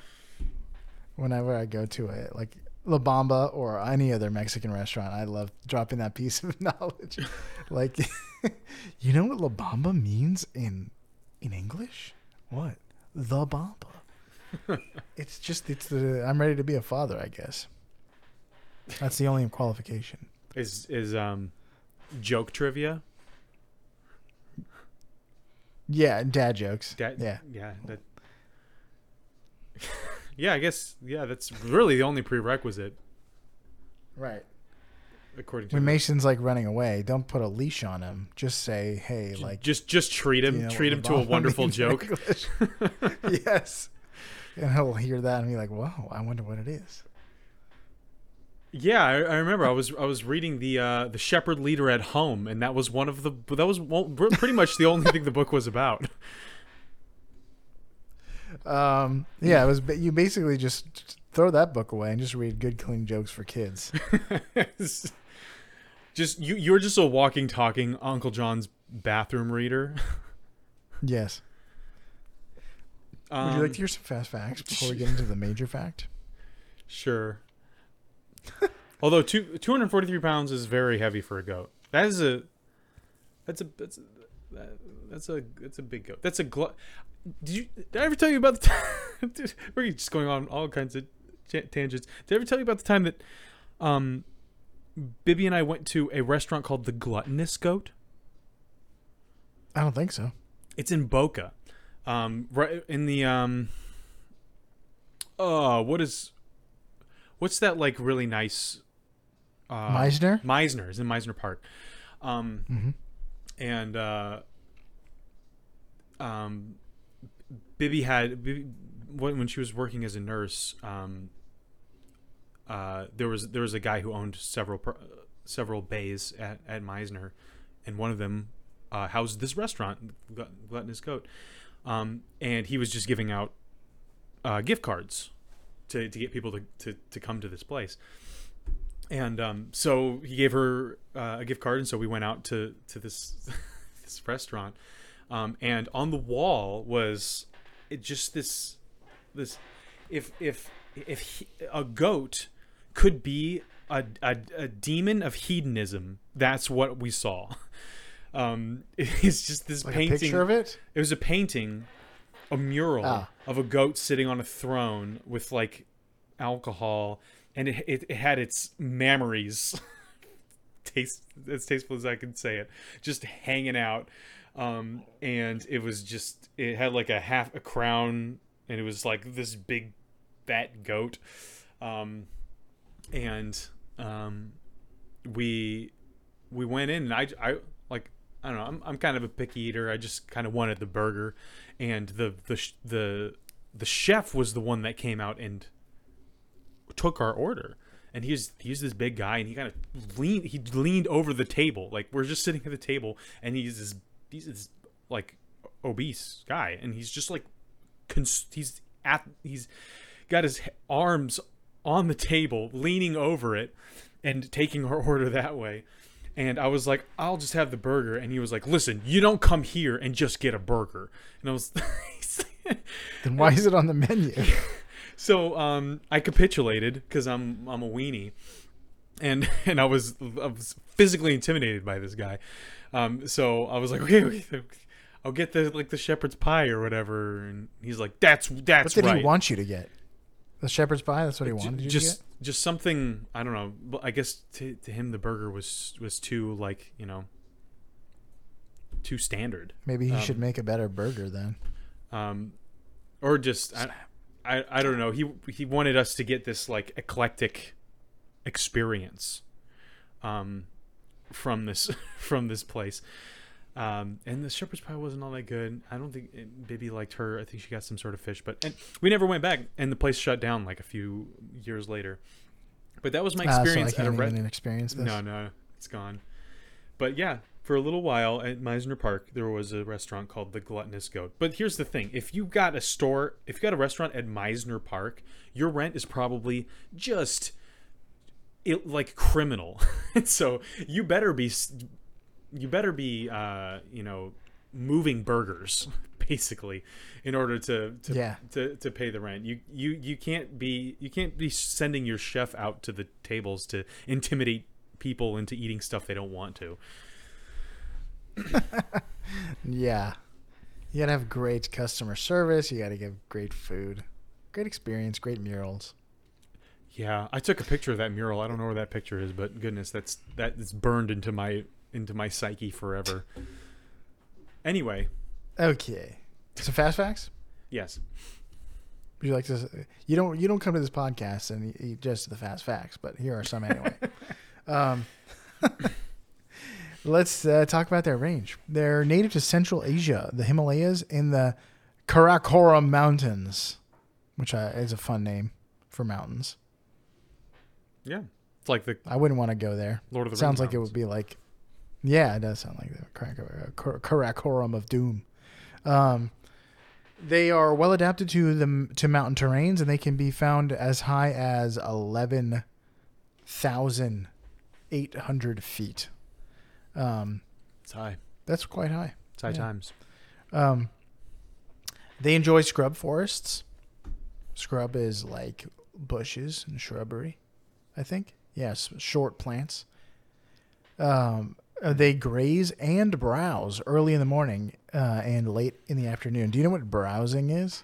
whenever I go to a like La Bamba or any other Mexican restaurant, I love dropping that piece <laughs> of knowledge. like, <laughs> you know what La Bamba means in in English? What? The Bamba. <laughs> it's just it's the I'm ready to be a father, I guess. That's the only qualification. is is um joke trivia? Yeah, dad jokes. That, yeah. yeah, that. Yeah, I guess yeah, that's really the only prerequisite Right. according to When Mason's like running away, don't put a leash on him. Just say, "Hey, J- like just just treat him you know treat him to a wonderful joke. <laughs> Yes. And he'll hear that and be like, "Whoa, I wonder what it is." Yeah, I, I remember. I was I was reading the uh, the Shepherd Leader at Home, and that was one of the that was pretty much the only thing the book was about. Um, yeah, it was. You basically just throw that book away and just read good, clean jokes for kids. <laughs> just you you're just a walking, talking Uncle John's bathroom reader. <laughs> yes. Would you Um, like to hear some fast facts before we <laughs> get into the major fact? Sure. Although two, 243 pounds is very heavy for a goat. That is a that's a that's a, that, that's a that's a big goat. That's a glut. Did you did I ever tell you about the time? <laughs> Dude, we're just going on all kinds of ta- tangents. Did I ever tell you about the time that um Bibby and I went to a restaurant called the Gluttonous Goat? I don't think so. It's in Boca. Um right in the um uh what is what's that like really nice uh Mizner. Mizner is in Mizner Park. Um Mhm. and uh um Bibby had when she was working as a nurse um uh, there was there was a guy who owned several several bays at, at Mizner, and one of them uh, housed this restaurant, Glut- Gluttonous Goat, um, and he was just giving out uh, gift cards to, to get people to, to, to come to this place. And um, so he gave her uh, a gift card, and so we went out to to this <laughs> this restaurant, um, and on the wall was it just this this if if if he, a goat could be a, a, a demon of hedonism, that's what we saw. <laughs> Um, <laughs> it's just this Like painting. a picture of it. It was a painting, a mural Ah. of a goat sitting on a throne with like alcohol, and it it, it had its memories, <laughs> taste as tasteful as I can say it, just hanging out, um, and it was just it had like a half a crown, and it was like this big fat goat, um, and um, we we went in and I, I like I don't know I'm, I'm kind of a picky eater. I just kind of wanted the burger. And the the the the chef was the one that came out and took our order. And he's he's this big guy and he kind of leaned he leaned over the table. Like we're just sitting at the table and he's this this like obese guy and he's just like cons- he's at he's got his arms on the table leaning over it and taking our <laughs> order that way and I was like, I'll just have the burger. And he was like, Listen, you don't come here and just get a burger. And I was, <laughs> Then why is it on the menu? <laughs> so um, I capitulated because I'm I'm a weenie, and and I was I was physically intimidated by this guy. Um, so I was like, <laughs> okay, I'll get the like the shepherd's pie or whatever. And he's like, that's that's What did right. he want you to get? The shepherd's pie. That's what he wanted you just just something I don't know. But I guess to to him the burger was was too like you know too standard. Maybe he um, should make a better burger then. um, or just I, I, I don't know. He he wanted us to get this like eclectic experience, um, from this <laughs> from this place. Um, and the shepherd's pie wasn't all that good. I don't think it, Bibby liked her. I think she got some sort of fish, but and we never went back. And the place shut down like a few years later. But that was my Ah, so I experience at a can't re- even experience this. no, no, it's gone. But yeah, for a little while at Mizner Park, there was a restaurant called the Gluttonous Goat. But here's the thing: if you got a store, if you got a restaurant at Mizner Park, your rent is probably just it like criminal. <laughs> so you better be, you better be, uh, you know, moving burgers <laughs> basically in order to to, Yeah. to to pay the rent. You you you can't be you can't be sending your chef out to the tables to intimidate people into eating stuff they don't want to. <laughs> Yeah. You gotta have great customer service. You gotta give great food, great experience, great murals. Yeah, I took a picture of that mural. I don't know where that picture is, but goodness, that's that is burned into my into my psyche forever. Anyway, Okay. So fast facts. yes. Would you like to? You don't. You don't come to this podcast and eat just the fast facts, but here are some anyway. <laughs> um, let's uh, talk about their range. They're native to Central Asia, the Himalayas, and the Karakoram Mountains, which uh, is a fun name for mountains. Yeah. It's like the I wouldn't want to go there. Lord of the Sounds Rings like it would be like, yeah, it does sound like the Karak- Kar- Karakoram of Doom. Um, they are well adapted to the to mountain terrains, and they can be found as high as eleven thousand eight hundred feet. Um, It's high. that's quite high. It's high Yeah. times. Um, they enjoy scrub forests. Scrub is like bushes and shrubbery, I think. Yes, short plants. Um, uh, they graze and browse early in the morning uh, and late in the afternoon. Do you know what browsing is?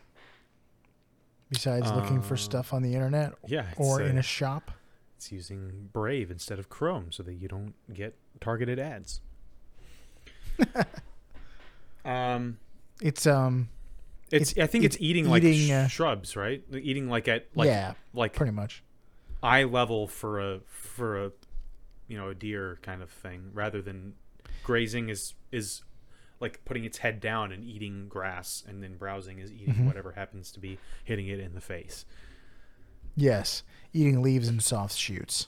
Besides looking for Uh, stuff on the internet Yeah. It's, or in uh, a shop. it's using Brave instead of Chrome so that you don't get targeted ads. <laughs> um, It's um it's, It's- I think it's, it's eating like eating, sh- uh, shrubs, right? Eating like at like yeah, like pretty much. Eye level for a for a you know a deer kind of thing rather than grazing is is like putting its head down and eating grass and then browsing is eating Mhm. whatever happens to be hitting it in the face Yes, eating leaves and soft shoots.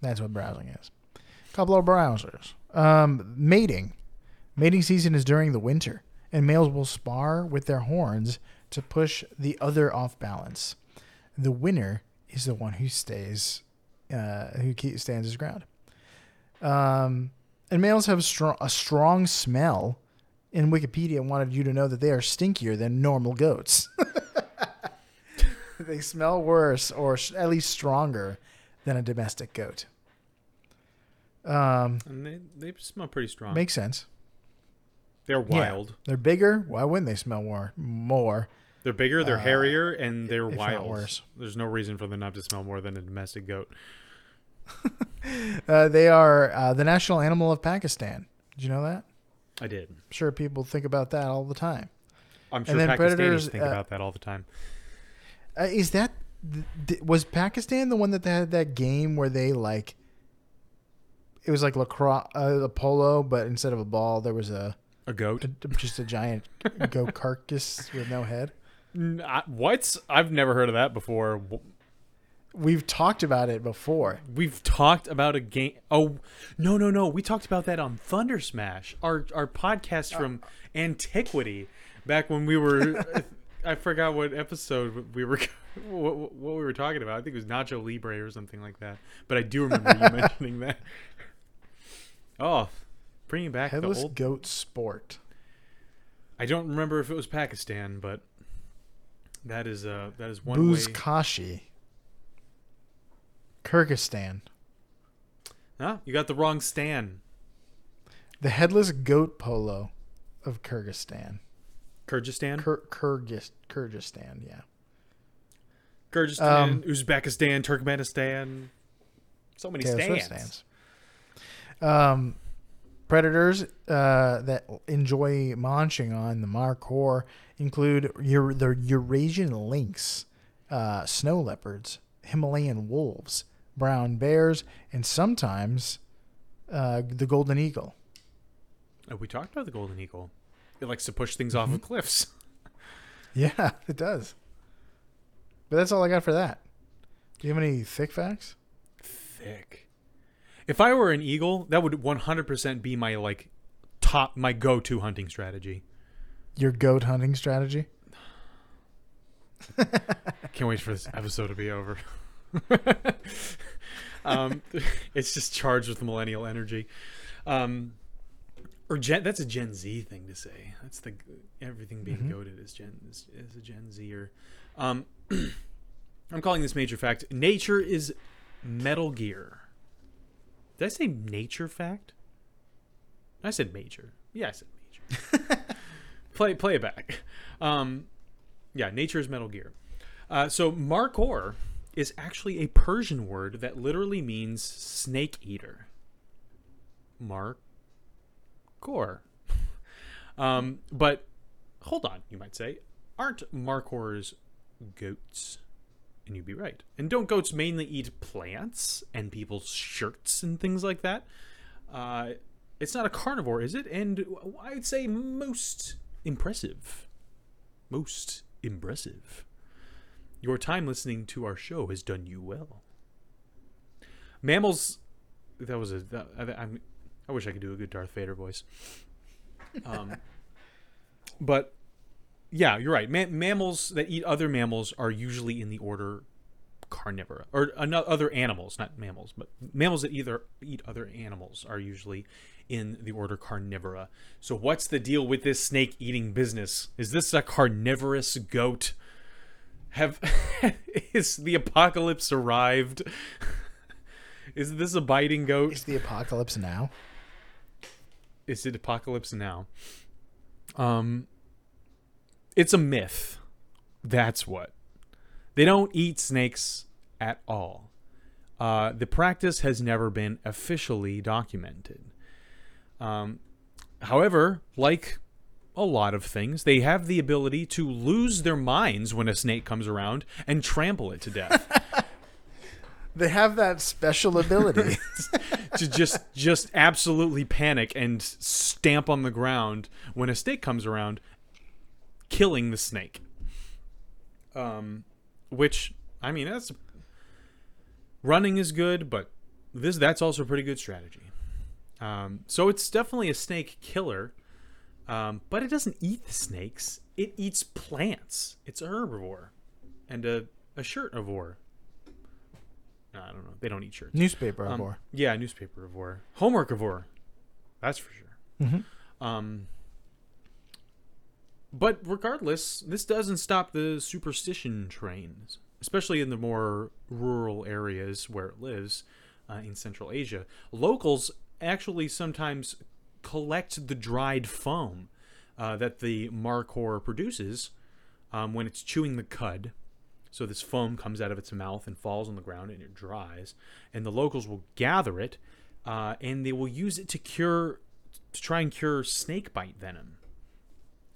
That's what browsing is. a Couple of browsers. Um, mating. Mating season is during the winter, and males will spar with their horns to push the other off balance. The winner is the one who stays, uh, who stands his ground. Um, and males have strong, a strong smell. In Wikipedia, wanted you to know that they are stinkier than normal goats. <laughs> they smell worse, or at least stronger, than a domestic goat. Um, And they, they smell pretty strong. makes sense. they're Yeah. wild. They're bigger. Why wouldn't they smell more? More. They're bigger, they're Uh, hairier, and they're wild. There's no reason for them not to smell more than a domestic goat. Uh, they are uh, the national animal of Pakistan. Did you know that? I did. I'm sure people think about that all the time. I'm sure Pakistanis predators, think uh, about that all the time. Uh, is that th- th- was Pakistan the one that had that game where they like it was like lacrosse, uh, a polo, but instead of a ball, there was a, A goat? a just a giant goat carcass with no head. What? I've never heard of that before. We've talked about it before. We've talked about a game. Oh, no, no, no. We talked about that on Thunder Smash, our our podcast from antiquity, back when we were. <laughs> I forgot what episode we were, <laughs> what, what we were talking about. I think it was Nacho Libre or something like that. But I do remember you <laughs> mentioning that. Oh, bringing back Headless the old. goat sport. I don't remember if it was Pakistan, but that is uh that is one way. Buzkashi. Kyrgyzstan. Huh? You got the wrong Stan. The headless goat polo of Kyrgyzstan. Kyrgyzstan, Kyr- Kyrgyz- Kyrgyzstan, yeah. Kyrgyzstan, Um, Uzbekistan, Turkmenistan. So many Taylor Swift stands. stands. Um, predators uh, that enjoy munching on the markhor include Eur- the Eurasian lynx, uh, snow leopards, Himalayan wolves, brown bears, and sometimes uh, the golden eagle. Oh, we talked about the golden eagle. It likes to push things off of Mm-hmm. cliffs. <laughs> Yeah, it does. But that's all I got for that. Do you have any thick facts? Thick. If I were an eagle, that would 100% be my like top my go-to hunting strategy. Your goat hunting strategy? Can't wait for this episode to be over. <laughs> um, it's just charged with millennial energy. Um, or Gen, that's a Gen Z thing to say. That's the everything being Mhm. goaded is Gen is, is a Gen Zer. Um, <clears throat> I'm calling this major fact. Nature is Metal Gear. Did I say nature fact? I said major. Yeah, I said major. <laughs> play play it back. Um, yeah, nature is Metal Gear. Uh, so Markhor is actually a Persian word that literally means snake eater. Markhor. Um, but hold on, you might say, aren't Markhors goats? And you'd be right. And don't goats mainly eat plants and people's shirts and things like that? Uh, it's not a carnivore, is it? And I'd say most impressive. Most impressive. Your time listening to our show has done you well. Mammals. That was a. That, I, I wish I could do a good Darth Vader voice. Um, <laughs> but yeah, you're right. Ma- mammals that eat other mammals are usually in the order carnivora, or other animals, not mammals, but mammals that either eat other animals are usually in the order carnivora. So what's the deal with this snake eating business? Is this a carnivorous goat? Have <laughs> is the apocalypse arrived? <laughs> Is this a biting goat? Is the apocalypse now? is it apocalypse now? Um, it's a myth. That's what. They don't eat snakes at all. Uh, the practice has never been officially documented. Um, however, like a lot of things, they have the ability to lose their minds when a snake comes around and trample it to death. <laughs> They have that special ability. <laughs> to just just absolutely panic and stamp on the ground when a snake comes around, killing the snake. Um, which I mean that's running is good, but this that's also a pretty good strategy. Um, so it's definitely a snake killer, um, but it doesn't eat the snakes. It eats plants. It's a herbivore, and a a shirtivore. No, I don't know. They don't eat shirts. Newspaper Um, yeah, newspaperivore, homeworkivore. That's for sure. Mhm. Um, but regardless, this doesn't stop the superstition trains, especially in the more rural areas where it lives uh, in Central Asia. Locals actually sometimes collect the dried foam uh, that the markhor produces um, when it's chewing the cud. So this foam comes out of its mouth and falls on the ground and it dries. And the locals will gather it uh, and they will use it to cure, to try and cure snake bite venom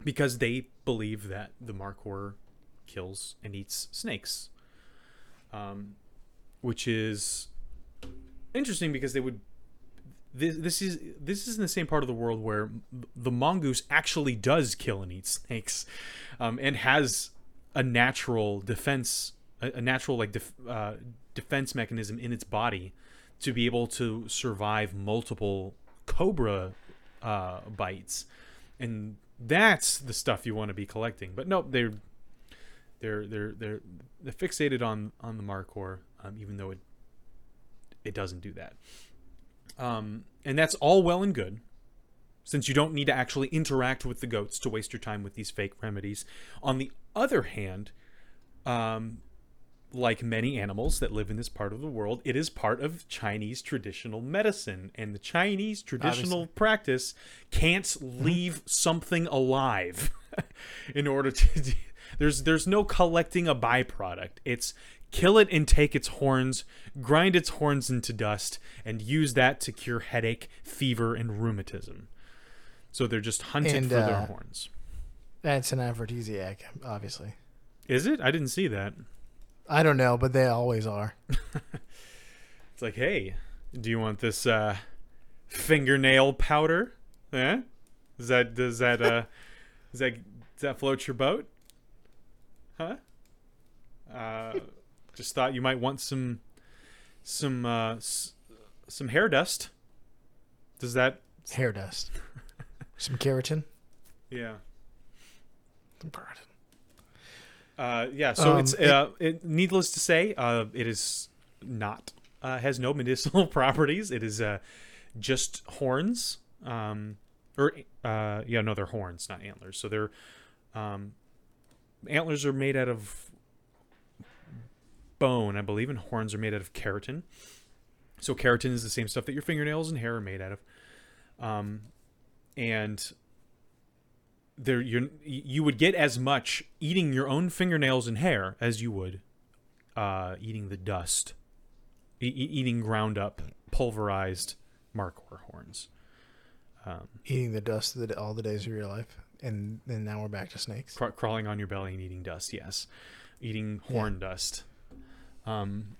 because they believe that the markhor kills and eats snakes. Um, which is interesting because they would this, this is this is in the same part of the world where the mongoose actually does kill and eat snakes um, and has a natural defense a, a natural like def, uh, defense mechanism in its body to be able to survive multiple cobra uh, bites and that's the stuff you want to be collecting. But nope they're they're they're they're, they're fixated on on the markhor um, even though it it doesn't do that. Um, and that's all well and good since you don't need to actually interact with the goats to waste your time with these fake remedies. On the other hand um, like many animals that live in this part of the world, it is part of Chinese traditional medicine. And the Chinese traditional Obviously. practice can't leave something alive <laughs> in order to. <laughs> There's there's no collecting a byproduct. It's kill it and take its horns, grind its horns into dust, and use that to cure headache, fever, and rheumatism. So they're just hunted And, for their uh, horns. that's an aphrodisiac, obviously. Is it? I didn't see that. I don't know, but they always are. <laughs> It's like, hey, do you want this uh, fingernail powder? Eh? Does that does that uh, <laughs> does that does that float your boat? Huh? Uh, just thought you might want some some uh, s- some hair dust. Does that? Hair dust. <laughs> Some keratin. Yeah. Some keratin. Uh, yeah, so Um, it's it- uh, it, needless to say, uh, it is not uh, has no <laughs> medicinal properties. It is uh, just horns, um, or uh, yeah, no, they're horns, not antlers. So they're um, antlers are made out of bone, I believe, and horns are made out of keratin. So keratin is the same stuff that your fingernails and hair are made out of, um, and there you you would get as much eating your own fingernails and hair as you would uh, eating the dust, e- eating ground up pulverized markhor horns. Um, Eating the dust of the, all the days of your life, and then now we're back to snakes. cr- crawling on your belly and eating dust. Yes, eating horn dust. Um,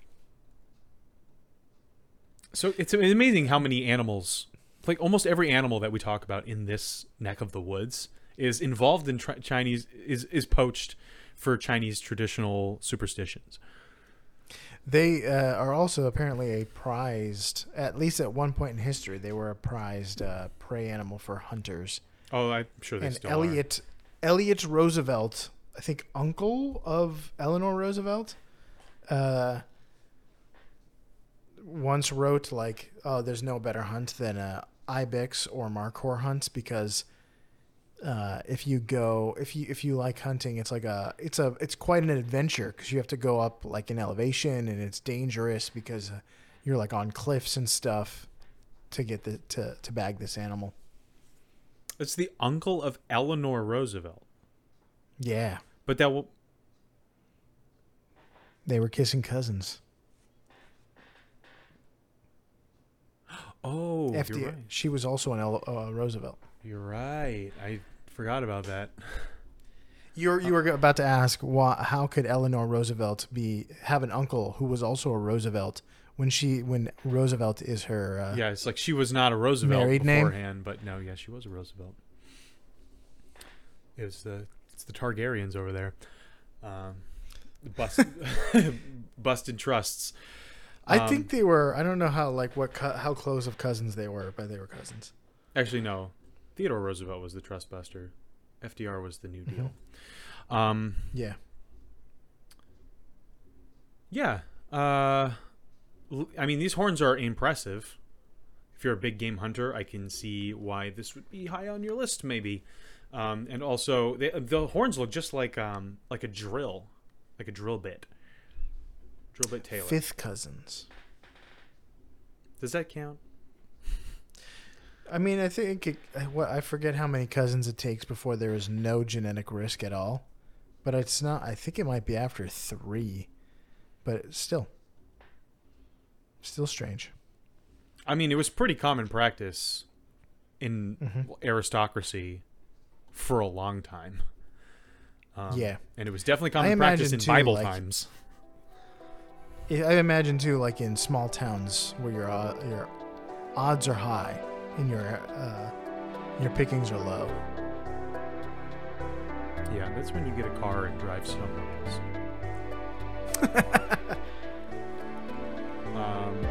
so it's amazing how many animals, like almost every animal that we talk about in this neck of the woods, is involved in tri- Chinese is is poached for Chinese traditional superstitions. They uh, are also apparently a prized, at least at one point in history, they were a prized uh, prey animal for hunters. Oh, I'm sure they and still Elliot, Elliot Roosevelt, I think uncle of Eleanor Roosevelt, uh, once wrote like, "Oh, there's no better hunt than a ibex or markhor hunt because uh, if you go, if you if you like hunting, it's like a it's a it's quite an adventure because you have to go up like in elevation and it's dangerous because uh, you're like on cliffs and stuff to get the to to bag this animal." It's the uncle of Eleanor Roosevelt, Yeah. but that will. They were kissing cousins. <gasps> Oh, FD, right. She was also an L, uh, Roosevelt. You're right. I forgot about that. You're, you were about to ask why, how could Eleanor Roosevelt be have an uncle who was also a Roosevelt when she when Roosevelt is her uh, Yeah, it's like she was not a Roosevelt Married name? but no, yeah, she was a Roosevelt. It was the it's the Targaryens over there. Um, bust, <laughs> <laughs> busted trusts. I Um, think they were. I don't know how like what co- how close of cousins they were, but they were cousins. Actually, no. Theodore Roosevelt was the trust buster. FDR was the New Mm-hmm. Deal. Um, Yeah. yeah. Uh, I mean, these horns are impressive. If you're a big game hunter, I can see why this would be high on your list, maybe. Um, and also, they, the horns look just like um, like a drill, like a drill bit. Drill bit Taylor. Fifth cousins. Does that count? I mean, I think it, I- what I forget how many cousins it takes before there is no genetic risk at all, but it's not. I think it might be after three, but still, still strange. I mean, it was pretty common practice in Mm-hmm. aristocracy for a long time. Um, Yeah. and it was definitely common practice in too, Bible like- times. I I imagine too, like in small towns where your uh, your odds are high and your uh, your pickings are low. Yeah, that's when you get a car and drive somewhere else. <laughs> um,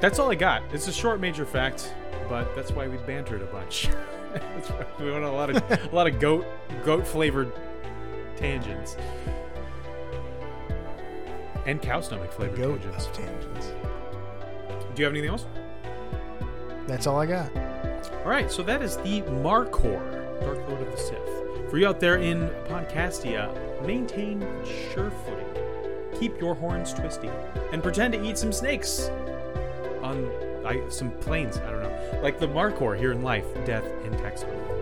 that's all I got. It's a short major fact, but that's why we bantered a bunch. <laughs> that's why we went on a lot of <laughs> a lot of goat goat flavored tangents and cow stomach flavored tangents. tangents. Do you have anything else? That's all I got. All right, so that is the Markhor, Dark Lord of the Sith. For you out there in Podcastia, maintain sure footing, keep your horns twisty, and pretend to eat some snakes on I, some planes. I don't know, like the Markhor here in life, death, and taxon.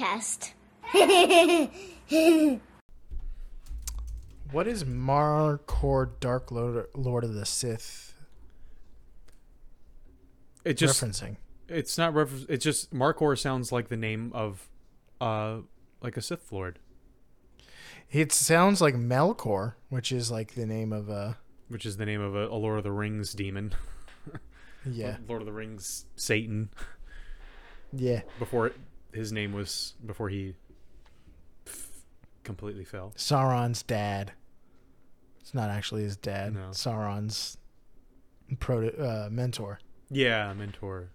Podcast. <laughs> What is Markhor Dark Lord, Lord of the Sith It just referencing? it's not refer- It's just Markhor sounds like the name of, uh, like a Sith Lord, It sounds like Melkor, which is like the name of a which is the name of a, a Lord of the Rings demon. <laughs> yeah Lord of the Rings Satan. yeah before it, his name was before he f- completely fell. Sauron's dad. It's not actually his dad. No. Sauron's proto uh, mentor. Yeah, mentor.